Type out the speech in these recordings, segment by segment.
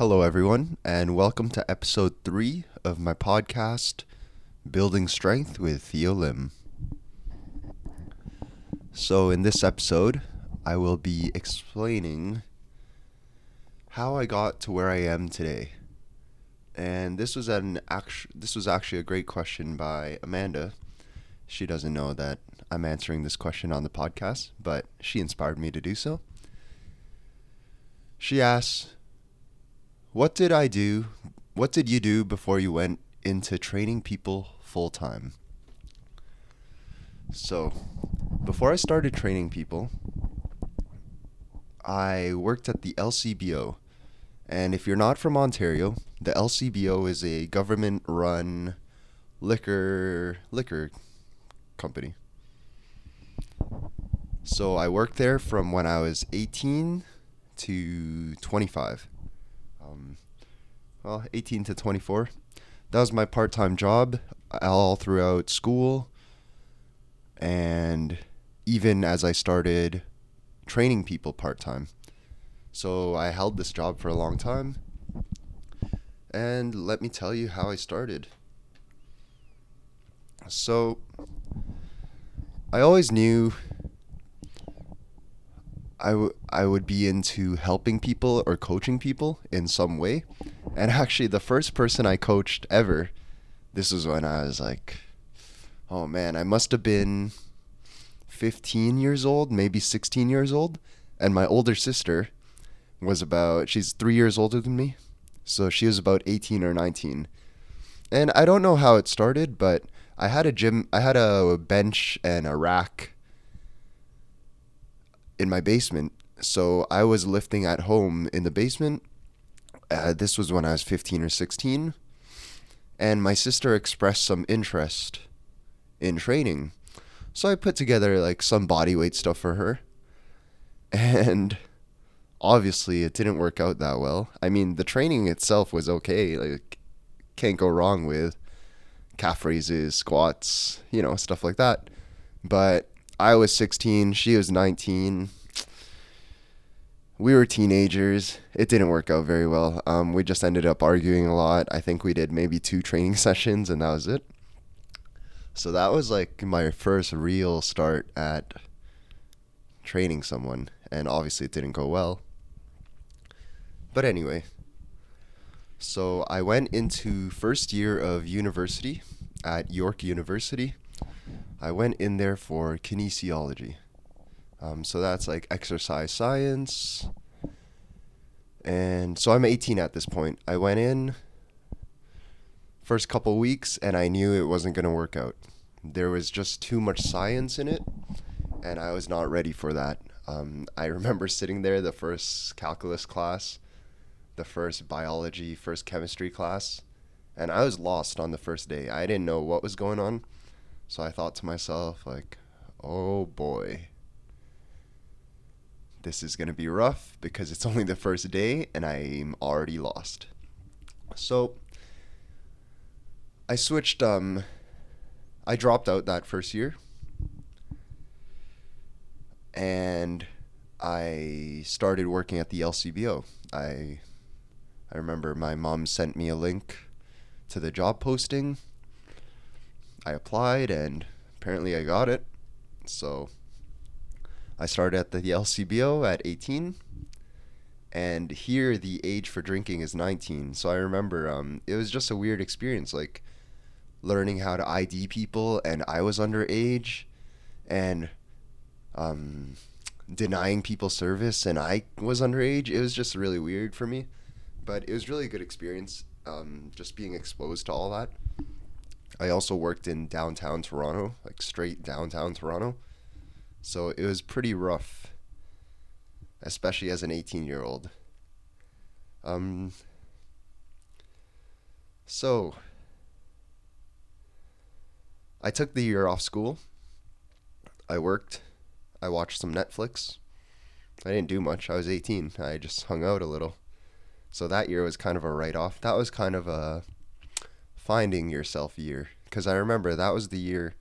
Hello, everyone, and welcome to episode three of my podcast, Building Strength with Theo Lim. So, in this episode, I will be explaining how I got to where I am today. And this was an actu- this was actually a great question by Amanda. She doesn't know that I'm answering this question on the podcast, but she inspired me to do so. She asks, "What did I do? What did you do before you went into training people full time?" So, before I started training people, I worked at the LCBO. And if you're not from Ontario, the LCBO is a government run liquor liquor company. So I worked there from when I was 18 to 25. Um, well, 18 to 24. That was my part time job all throughout school. And even as I started training people part time. So I held this job for a long time. And let me tell you how I started. So I always knew I, w- I would be into helping people or coaching people in some way. And actually, the first person I coached ever, this was when I was like, oh man, I must have been 15 years old, maybe 16 years old. And my older sister was about, she's three years older than me. So she was about 18 or 19. And I don't know how it started, but I had a gym, I had a bench and a rack in my basement. So I was lifting at home in the basement. Uh, this was when I was 15 or 16. And my sister expressed some interest in training. So I put together like some body weight stuff for her. And obviously it didn't work out that well. I mean, the training itself was okay. Like can't go wrong with calf raises, squats, you know, stuff like that. But I was 16, she was 19. We were teenagers. It didn't work out very well. Um, we just ended up arguing a lot. I think we did maybe two training sessions, and that was it. So that was like my first real start at training someone, and obviously it didn't go well. But anyway, so I went into first year of university at York University. I went in there for kinesiology. Um, so that's like exercise science. And so I'm 18 at this point. I went in first couple weeks and I knew it wasn't going to work out. There was just too much science in it and I was not ready for that. Um, I remember sitting there the first calculus class, the first biology, first chemistry class, and I was lost on the first day. I didn't know what was going on. So I thought to myself like, "Oh boy. This is going to be rough because it's only the first day and I'm already lost." So I switched um I dropped out that first year and I started working at the LCBO. I I remember my mom sent me a link to the job posting. I applied and apparently I got it. So I started at the LCBO at 18 and here the age for drinking is 19. So I remember um, it was just a weird experience like learning how to ID people and I was underage and um, denying people service and I was underage. It was just really weird for me, but it was really a good experience. Um, just being exposed to all that. I also worked in downtown Toronto, like straight downtown Toronto. So it was pretty rough, especially as an 18 year old. Um, so I took the year off school. I worked I watched some Netflix. I didn't do much. I was 18. I just hung out a little. So that year was kind of a write off. That was kind of a finding yourself year. Because I remember that was the year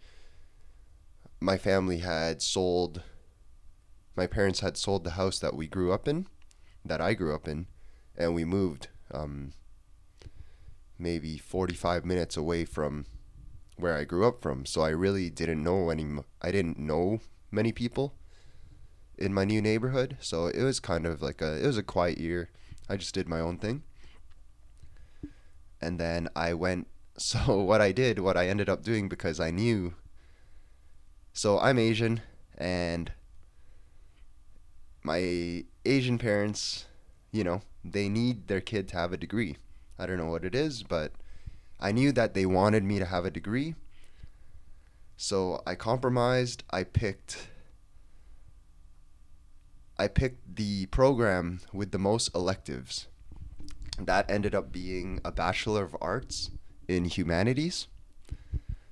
my family had sold, my parents had sold the house that we grew up in, that I grew up in, and we moved um, maybe 45 minutes away from where I grew up from. So I really didn't know any. I didn't know many people in my new neighborhood. So it was kind of like a. It was a quiet year. I just did my own thing. And then I went. So what I did, what I ended up doing, because I knew. So I'm Asian, and my Asian parents, you know, they need their kid to have a degree. I don't know what it is, but I knew that they wanted me to have a degree. So I compromised. I picked I picked the program with the most electives. That ended up being a Bachelor of Arts in Humanities.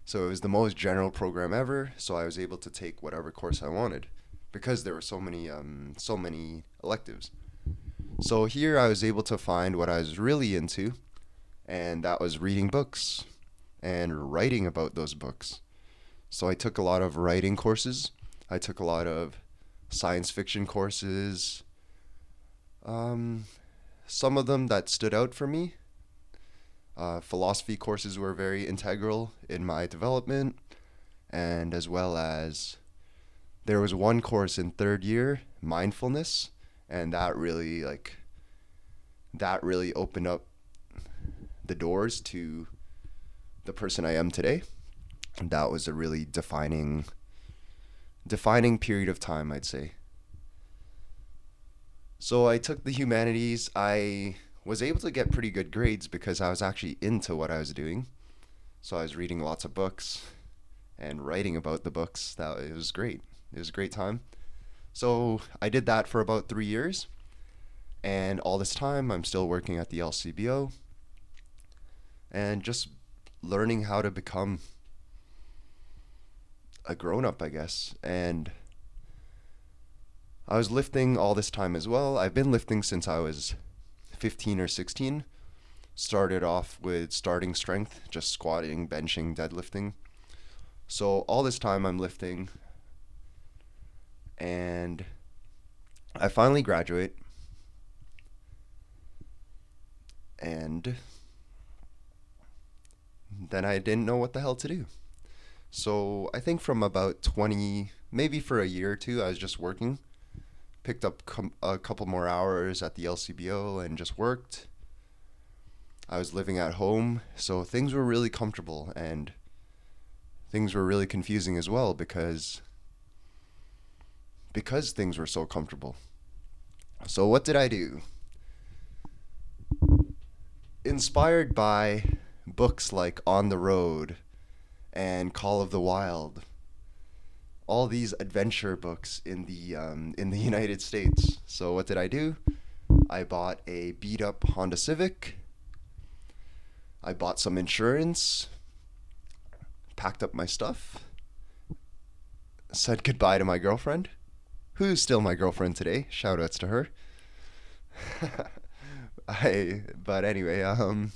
So it was the most general program ever, so I was able to take whatever course I wanted because there were so many um, so many electives. So here I was able to find what I was really into and that was reading books and writing about those books. So I took a lot of writing courses. I took a lot of science fiction courses. Um, some of them that stood out for me. Uh, philosophy courses were very integral in my development, and as well as there was one course in third year, mindfulness, and that really like that really opened up the doors to the person I am today. That was a really defining defining period of time, I'd say. So I took the humanities. I was able to get pretty good grades because I was actually into what I was doing. So I was reading lots of books and writing about the books. That it was great. It was a great time. So I did that for about 3 years. And all this time I'm still working at the LCBO and just learning how to become a grown up, I guess. And I was lifting all this time as well. I've been lifting since I was 15 or 16. Started off with starting strength, just squatting, benching, deadlifting. So all this time I'm lifting and I finally graduate and then I didn't know what the hell to do. So I think from about 20, maybe for a year or two, I was just working. Picked up com- a couple more hours at the LCBO and just worked. I was living at home, so things were really comfortable and things were really confusing as well because because things were so comfortable. So what did I do? Inspired by books like On the Road and Call of the Wild. All these adventure books in the um, in the United States. So what did I do? I bought a beat up Honda Civic. I bought some insurance. Packed up my stuff. Said goodbye to my girlfriend, who's still my girlfriend today. Shoutouts to her. I but anyway, um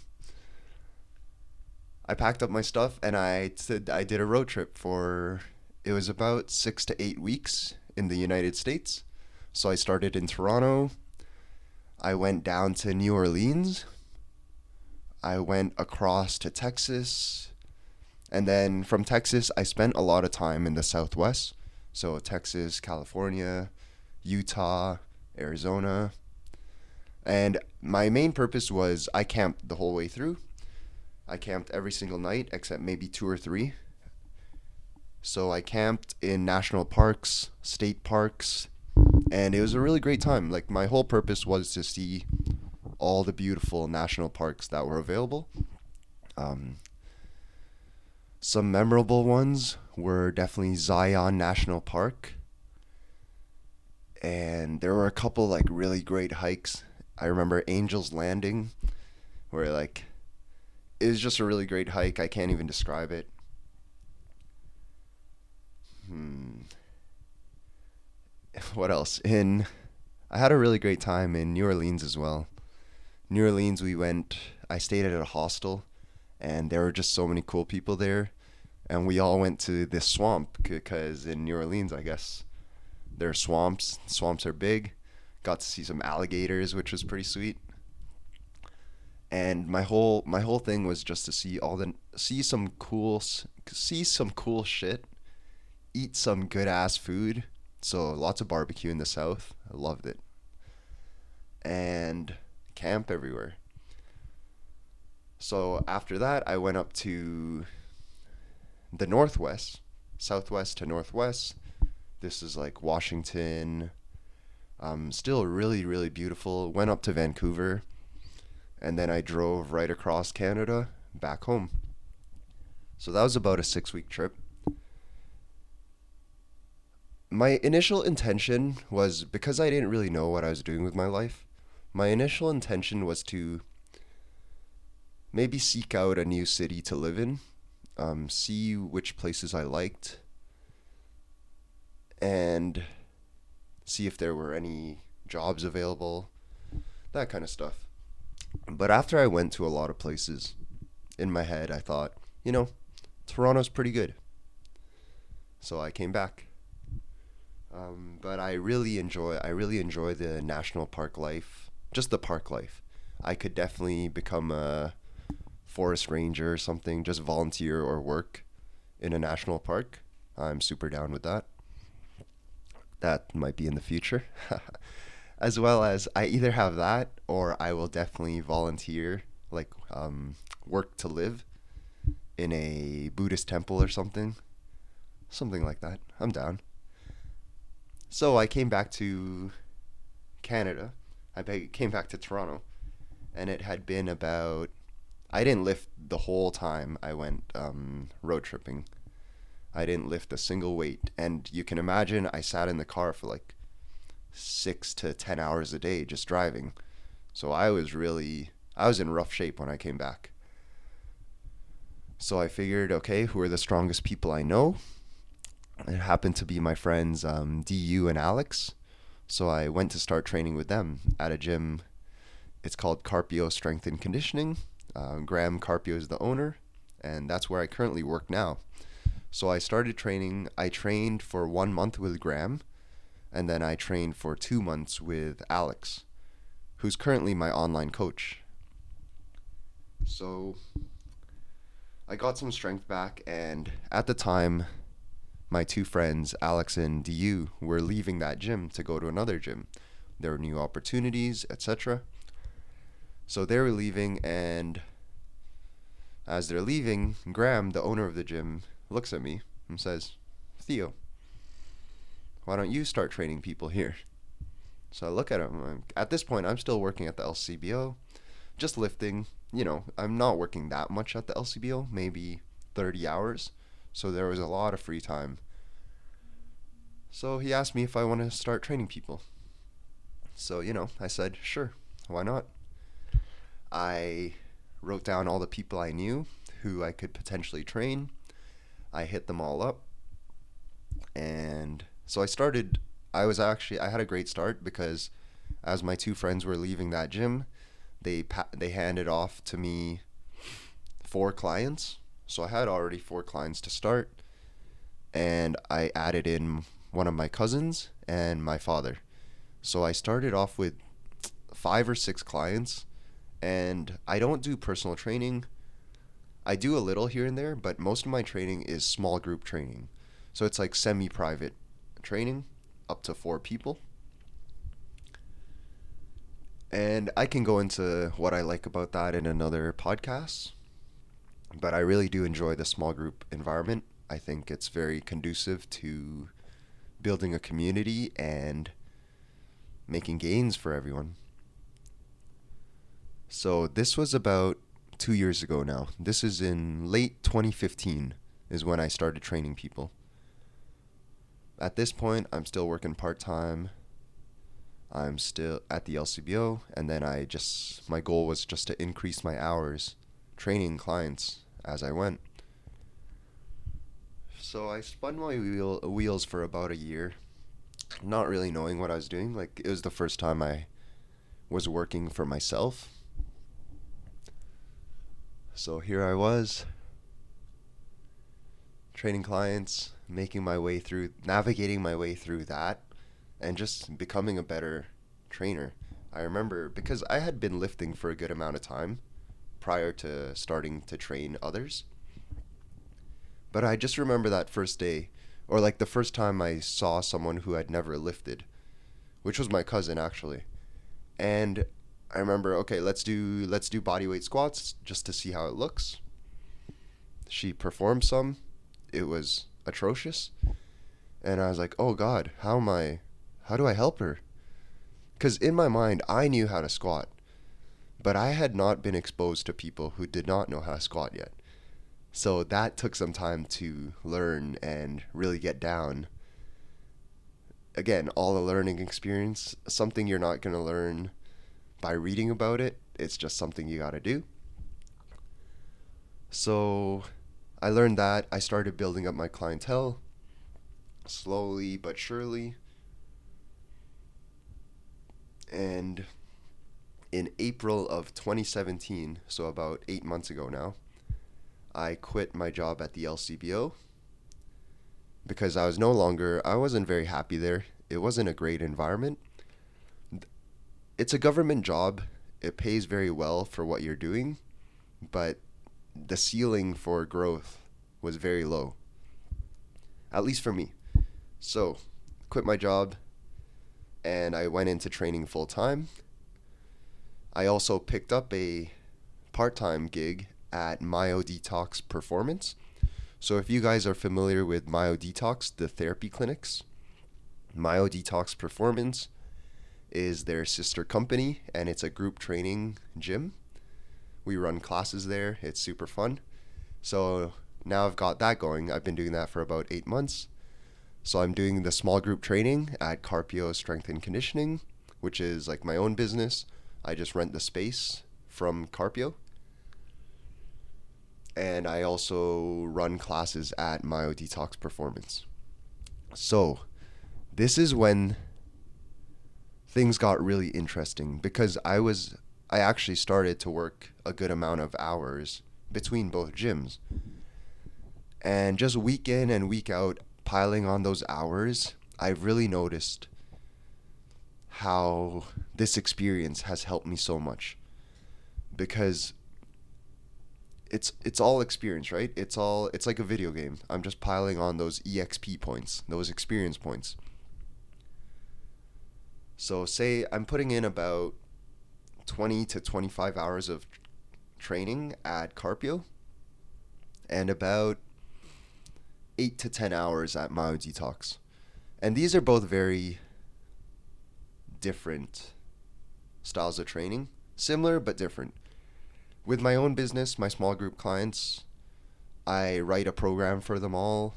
I packed up my stuff and I t- I did a road trip for it was about 6 to 8 weeks in the United States. So I started in Toronto. I went down to New Orleans. I went across to Texas. And then from Texas, I spent a lot of time in the Southwest. So Texas, California, Utah, Arizona. And my main purpose was I camped the whole way through. I camped every single night except maybe two or three. So I camped in national parks, state parks, and it was a really great time. Like my whole purpose was to see all the beautiful national parks that were available. Um, some memorable ones were definitely Zion National Park. And there were a couple like really great hikes. I remember Angel's Landing, where like it was just a really great hike. I can't even describe it. Hmm. What else? In I had a really great time in New Orleans as well. New Orleans, we went. I stayed at a hostel, and there were just so many cool people there, and we all went to this swamp because in New Orleans, I guess there are swamps. Swamps are big. Got to see some alligators, which was pretty sweet. and my whole my whole thing was just to see all the see some cool see some cool shit, eat some good ass food. So lots of barbecue in the south. I loved it. And camp everywhere. So after that, I went up to the northwest, southwest to northwest. This is like Washington. Um, still really, really beautiful. Went up to Vancouver, and then I drove right across Canada back home. So that was about a six week trip. My initial intention was because I didn't really know what I was doing with my life, my initial intention was to maybe seek out a new city to live in, um, see which places I liked, and see if there were any jobs available, that kind of stuff. But after I went to a lot of places, in my head, I thought, you know, Toronto's pretty good. So I came back. Um, but I really enjoy I really enjoy the national park life, just the park life. I could definitely become a forest ranger or something, just volunteer or work in a national park. I'm super down with that. That might be in the future. as well as I either have that or I will definitely volunteer, like um, work to live in a Buddhist temple or something. Something like that. I'm down. So I came back to Canada. I came back to Toronto, and it had been about I didn't lift the whole time I went um, road tripping. I didn't lift a single weight, and you can imagine I sat in the car for like six to ten hours a day just driving. So I was really I was in rough shape when I came back. So I figured, okay, who are the strongest people I know? It happened to be my friends um, DU and Alex. So I went to start training with them at a gym. It's called Carpio Strength and Conditioning. Uh, Graham Carpio is the owner, and that's where I currently work now. So I started training. I trained for one month with Graham, and then I trained for two months with Alex, who's currently my online coach. So I got some strength back, and at the time, my two friends, Alex and DU, were leaving that gym to go to another gym. There were new opportunities, etc. So they were leaving, and as they're leaving, Graham, the owner of the gym, looks at me and says, Theo, why don't you start training people here? So I look at him. At this point, I'm still working at the LCBO, just lifting. You know, I'm not working that much at the LCBO, maybe 30 hours. So there was a lot of free time. So he asked me if I want to start training people. So, you know, I said, sure, why not? I wrote down all the people I knew who I could potentially train. I hit them all up. And so I started I was actually I had a great start because as my two friends were leaving that gym, they pa- they handed off to me four clients. So I had already four clients to start and I added in one of my cousins and my father. So I started off with five or six clients and I don't do personal training. I do a little here and there, but most of my training is small group training. So it's like semi private training up to four people. And I can go into what I like about that in another podcast. But I really do enjoy the small group environment. I think it's very conducive to building a community and making gains for everyone. So this was about two years ago now. This is in late 2015 is when I started training people. At this point, I'm still working part time. I'm still at the LCBO, and then I just my goal was just to increase my hours training clients as I went. So I spun my wheel, wheels for about a year, not really knowing what I was doing. Like it was the first time I was working for myself so here I was, training clients, making my way through, navigating my way through that, and just becoming a better trainer. I remember because I had been lifting for a good amount of time. Prior to starting to train others. But I just remember that first day, or like the first time I saw someone who had never lifted, which was my cousin actually. And I remember, okay, let's do let's do bodyweight squats just to see how it looks. She performed some. It was atrocious. And I was like, "Oh god, how am I how do I help her?" Cuz in my mind, I knew how to squat. But I had not been exposed to people who did not know how to squat yet. So that took some time to learn and really get down. Again, all a learning experience, something you're not going to learn by reading about it. It's just something you got to do. So I learned that. I started building up my clientele slowly but surely. And in April of 2017, so about eight months ago now, I quit my job at the LCBO because I was no longer, I wasn't very happy there. It wasn't a great environment. It's a government job, it pays very well for what you're doing, but the ceiling for growth was very low, at least for me. So, quit my job and I went into training full time I also picked up a part time gig at Myo Detox Performance. So, if you guys are familiar with Myo Detox, the therapy clinics, Myo Detox Performance is their sister company and it's a group training gym. We run classes there, it's super fun. So, now I've got that going. I've been doing that for about eight months. So, I'm doing the small group training at Carpio Strength and Conditioning, which is like my own business I just rent the space from Carpio. And I also run classes at Myo Detox Performance. So, this is when things got really interesting because I was I actually started to work a good amount of hours between both gyms. And just week in and week out piling on those hours, I've really noticed how this experience has helped me so much because it's it's all experience, right? It's all it's like a video game. I'm just piling on those EXP points, those experience points. So say I'm putting in about 20 to 25 hours of training at Carpio and about 8 to 10 hours at Myo Detox. And these are both very different styles of training, similar but different. With my own business, my small group clients, I write a program for them all.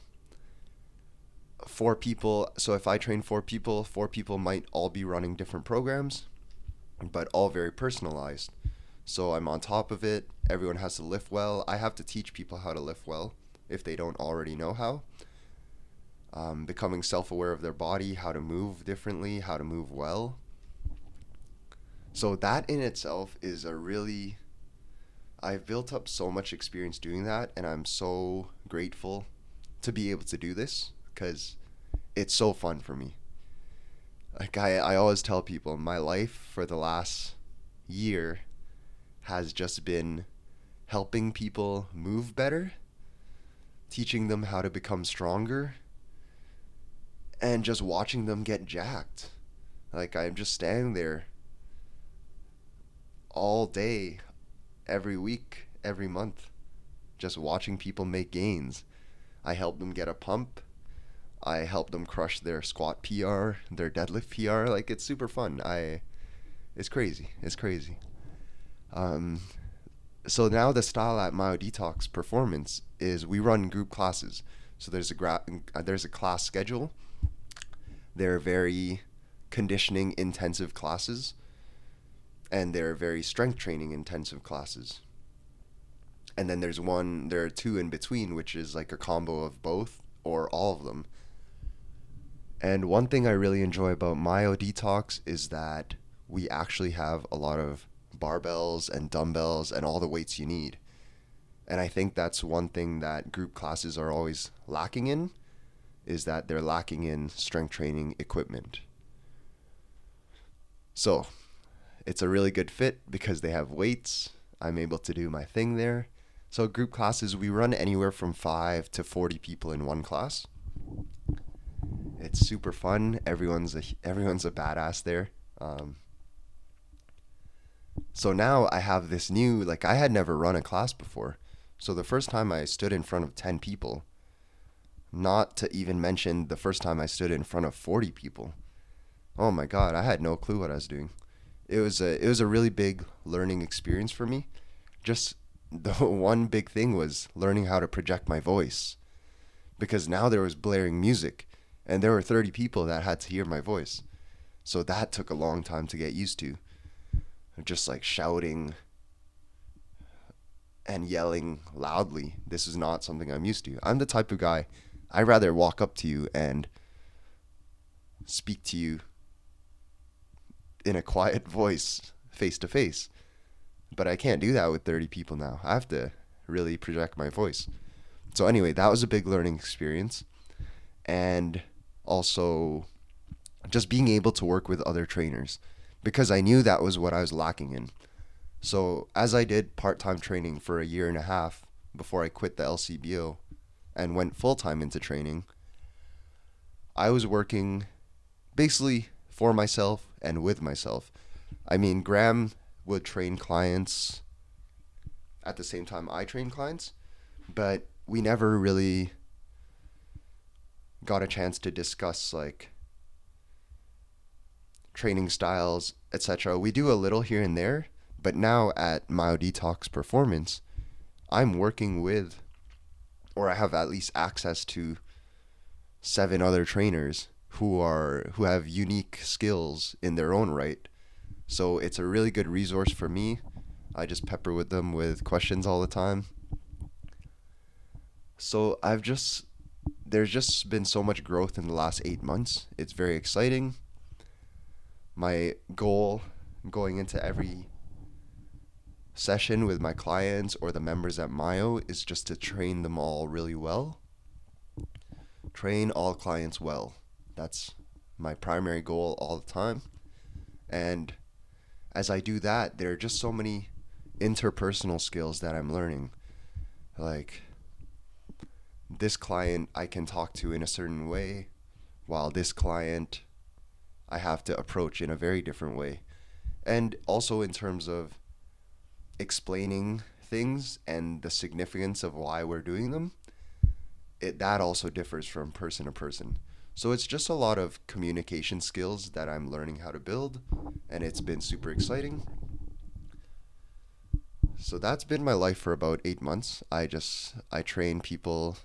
Four people, so if I train four people, four people might all be running different programs, but all very personalized. So I'm on top of it. Everyone has to lift well. I have to teach people how to lift well if they don't already know how um, becoming self aware of their body, how to move differently, how to move well. So, that in itself is a really. I've built up so much experience doing that, and I'm so grateful to be able to do this because it's so fun for me. Like, I, I always tell people, my life for the last year has just been helping people move better, teaching them how to become stronger, and just watching them get jacked. Like I'm just standing there all day, every week, every month, just watching people make gains. I help them get a pump. I help them crush their squat PR, their deadlift PR. Like it's super fun. I, it's crazy. It's crazy. Um, so now the style at Myo Detox Performance is we run group classes. So there's a gra- there's a class schedule they're very conditioning intensive classes and they're very strength training intensive classes. And then there's one, there are two in between, which is like a combo of both or all of them. And one thing I really enjoy about Myo Detox is that we actually have a lot of barbells and dumbbells and all the weights you need. And I think that's one thing that group classes are always lacking in is that they're lacking in strength training equipment. So, it's a really good fit because they have weights I'm able to do my thing there. So group classes, we run anywhere from five to forty people in one class. It's super fun. Everyone's a everyone's a badass there. Um, so now I have this new like I had never run a class before. So the first time I stood in front of ten people, not to even mention the first time I stood in front of forty people. Oh my god, I had no clue what I was doing. It was a it was a really big learning experience for me. Just the one big thing was learning how to project my voice. Because now there was blaring music and there were 30 people that had to hear my voice. So that took a long time to get used to. Just like shouting and yelling loudly. This is not something I'm used to. I'm the type of guy I'd rather walk up to you and speak to you in a quiet voice face to face. But I can't do that with 30 people now. I have to really project my voice. So, anyway, that was a big learning experience. And also just being able to work with other trainers because I knew that was what I was lacking in. So, as I did part time training for a year and a half before I quit the LCBO and went full time into training, I was working basically for myself and with myself. I mean, Graham would train clients at the same time I train clients, but we never really got a chance to discuss like training styles, etc. We do a little here and there, but now at Myo Detox Performance, I'm working with or I have at least access to seven other trainers who are who have unique skills in their own right. So it's a really good resource for me. I just pepper with them with questions all the time. So I've just there's just been so much growth in the last 8 months. It's very exciting. My goal going into every session with my clients or the members at Mayo is just to train them all really well. Train all clients well. That's my primary goal all the time. And as I do that, there are just so many interpersonal skills that I'm learning. Like this client I can talk to in a certain way, while this client I have to approach in a very different way. And also in terms of explaining things and the significance of why we're doing them, it that also differs from person to person. So it's just a lot of communication skills that I'm learning how to build, and it's been super exciting. So that's been my life for about eight months. I just I train people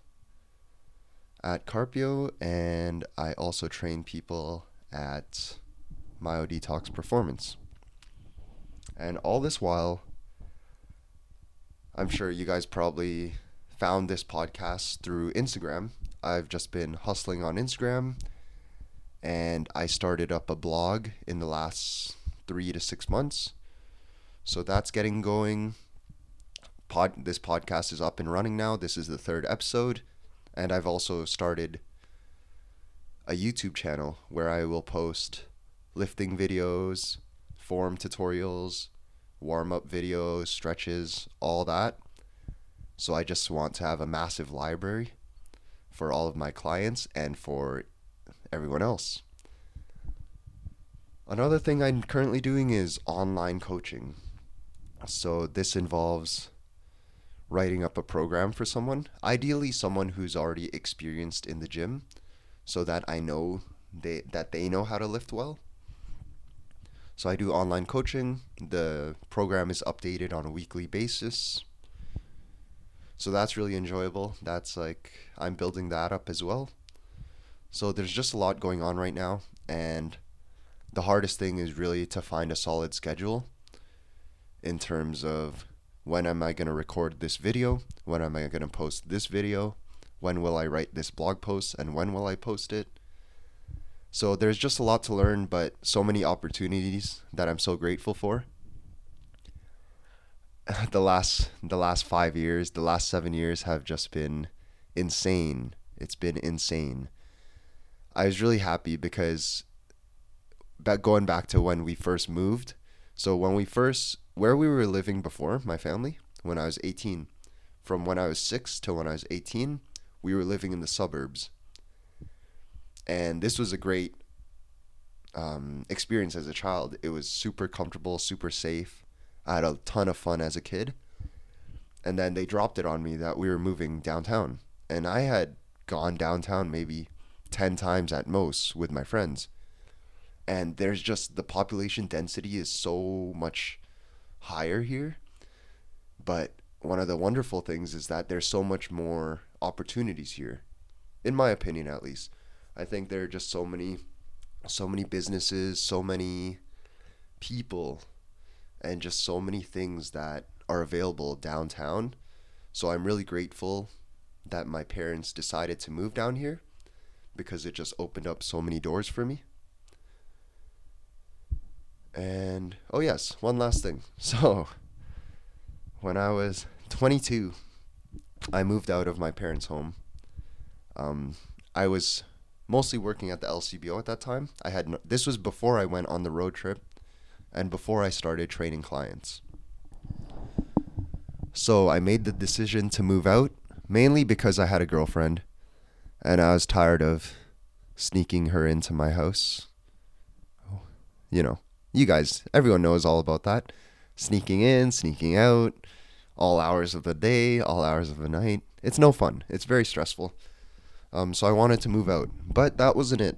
at Carpio, and I also train people at Myo Detox Performance. And all this while, I'm sure you guys probably found this podcast through Instagram. I've just been hustling on Instagram, and I started up a blog in the last three to six months. So that's getting going. Pod, this podcast is up and running now. This is the third episode. And I've also started a YouTube channel where I will post lifting videos, form tutorials, warm up videos, stretches, all that. So I just want to have a massive library for all of my clients and for everyone else. Another thing I'm currently doing is online coaching. So this involves writing up a program for someone, ideally someone who's already experienced in the gym so that I know they that they know how to lift well. So I do online coaching. The program is updated on a weekly basis. So that's really enjoyable. That's like I'm building that up as well. So there's just a lot going on right now and the hardest thing is really to find a solid schedule in terms of when am I going to record this video? When am I going to post this video? When will I write this blog post? And when will I post it? So there's just a lot to learn, but so many opportunities that I'm so grateful for. the last the last 5 years, the last 7 years have just been insane. It's been insane. I was really happy because back going back to when we first moved. So when we first where we were living before, my family, when I was 18, from when I was 6 till when I was 18, we were living in the suburbs. And this was a great um, experience as a child. It was super comfortable, super safe. I had a ton of fun as a kid. And then they dropped it on me that we were moving downtown. And I had gone downtown maybe 10 times at most with my friends. And there's just the population density is so much higher here. But one of the wonderful things is that there's so much more opportunities here. In my opinion at least. I think there are just so many so many businesses, so many people and just so many things that are available downtown. So I'm really grateful that my parents decided to move down here because it just opened up so many doors for me. And oh yes, one last thing. So when I was 22, I moved out of my parents' home. Um, I was mostly working at the LCBO at that time. I had no, this was before I went on the road trip and before I started training clients. So I made the decision to move out mainly because I had a girlfriend and I was tired of sneaking her into my house. You know, you guys, everyone knows all about that. Sneaking in, sneaking out, all hours of the day, all hours of the night. It's no fun. It's very stressful. Um, so I wanted to move out, but that wasn't it.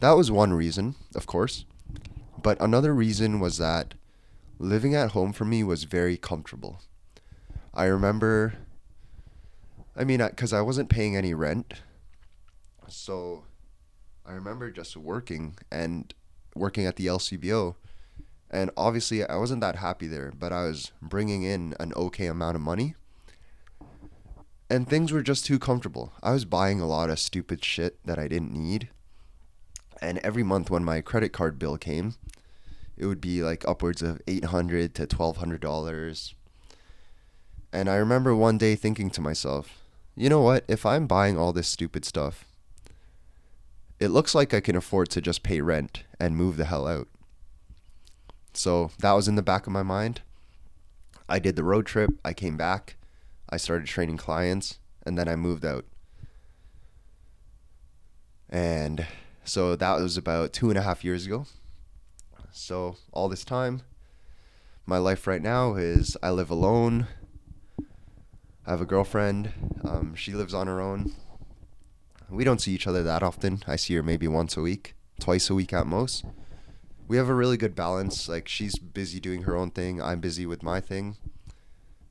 That was one reason, of course. But another reason was that living at home for me was very comfortable. I remember, I mean, because I wasn't paying any rent. So I remember just working and working at the LCBO. And obviously, I wasn't that happy there, but I was bringing in an okay amount of money. And things were just too comfortable. I was buying a lot of stupid shit that I didn't need. And every month when my credit card bill came, it would be like upwards of 800 to $1200 and i remember one day thinking to myself you know what? If i'm buying all this stupid stuff it looks like i can afford to just pay rent and move the hell out. So that was in the back of my mind. I did the road trip. I came back i started training clients and then i moved out and so that was about two and a half years ago so all this time, my life right now is I live alone. I have a girlfriend. Um, she lives on her own. We don't see each other that often. I see her maybe once a week, twice a week at most. We have a really good balance. Like she's busy doing her own thing, I'm busy with my thing.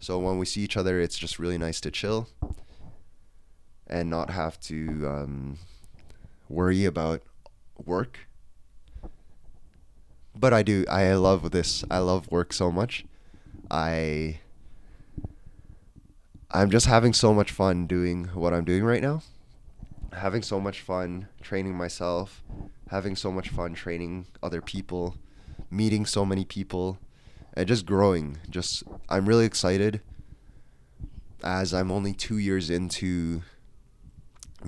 So when we see each other, it's just really nice to chill and not have to um, worry about work but I do. I love this. I love work so much. I I'm just having so much fun doing what I'm doing right now. Having so much fun training myself, having so much fun training other people, meeting so many people, and just growing. Just I'm really excited as I'm only 2 years into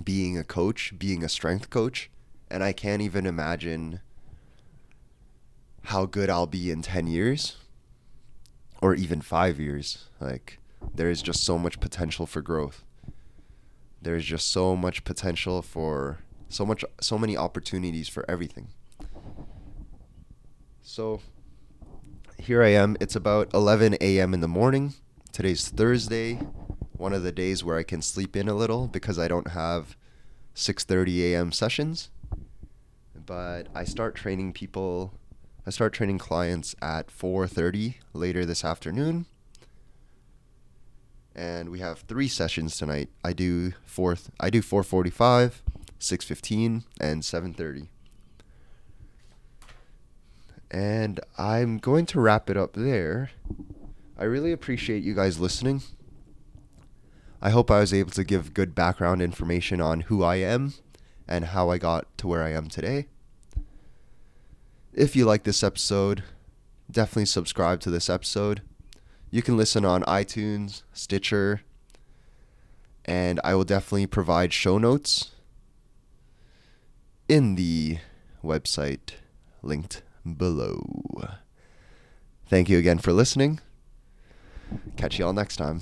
being a coach, being a strength coach, and I can't even imagine how good I'll be in 10 years or even 5 years. Like there is just so much potential for growth. There's just so much potential for so much so many opportunities for everything. So here I am. It's about 11 a.m. in the morning. Today's Thursday, one of the days where I can sleep in a little because I don't have 6:30 a.m. sessions. But I start training people I start training clients at 4:30 later this afternoon. And we have three sessions tonight. I do fourth I do 4:45, 6:15 and 7:30. And I'm going to wrap it up there. I really appreciate you guys listening. I hope I was able to give good background information on who I am and how I got to where I am today. If you like this episode, definitely subscribe to this episode. You can listen on iTunes, Stitcher, and I will definitely provide show notes in the website linked below. Thank you again for listening. Catch you all next time.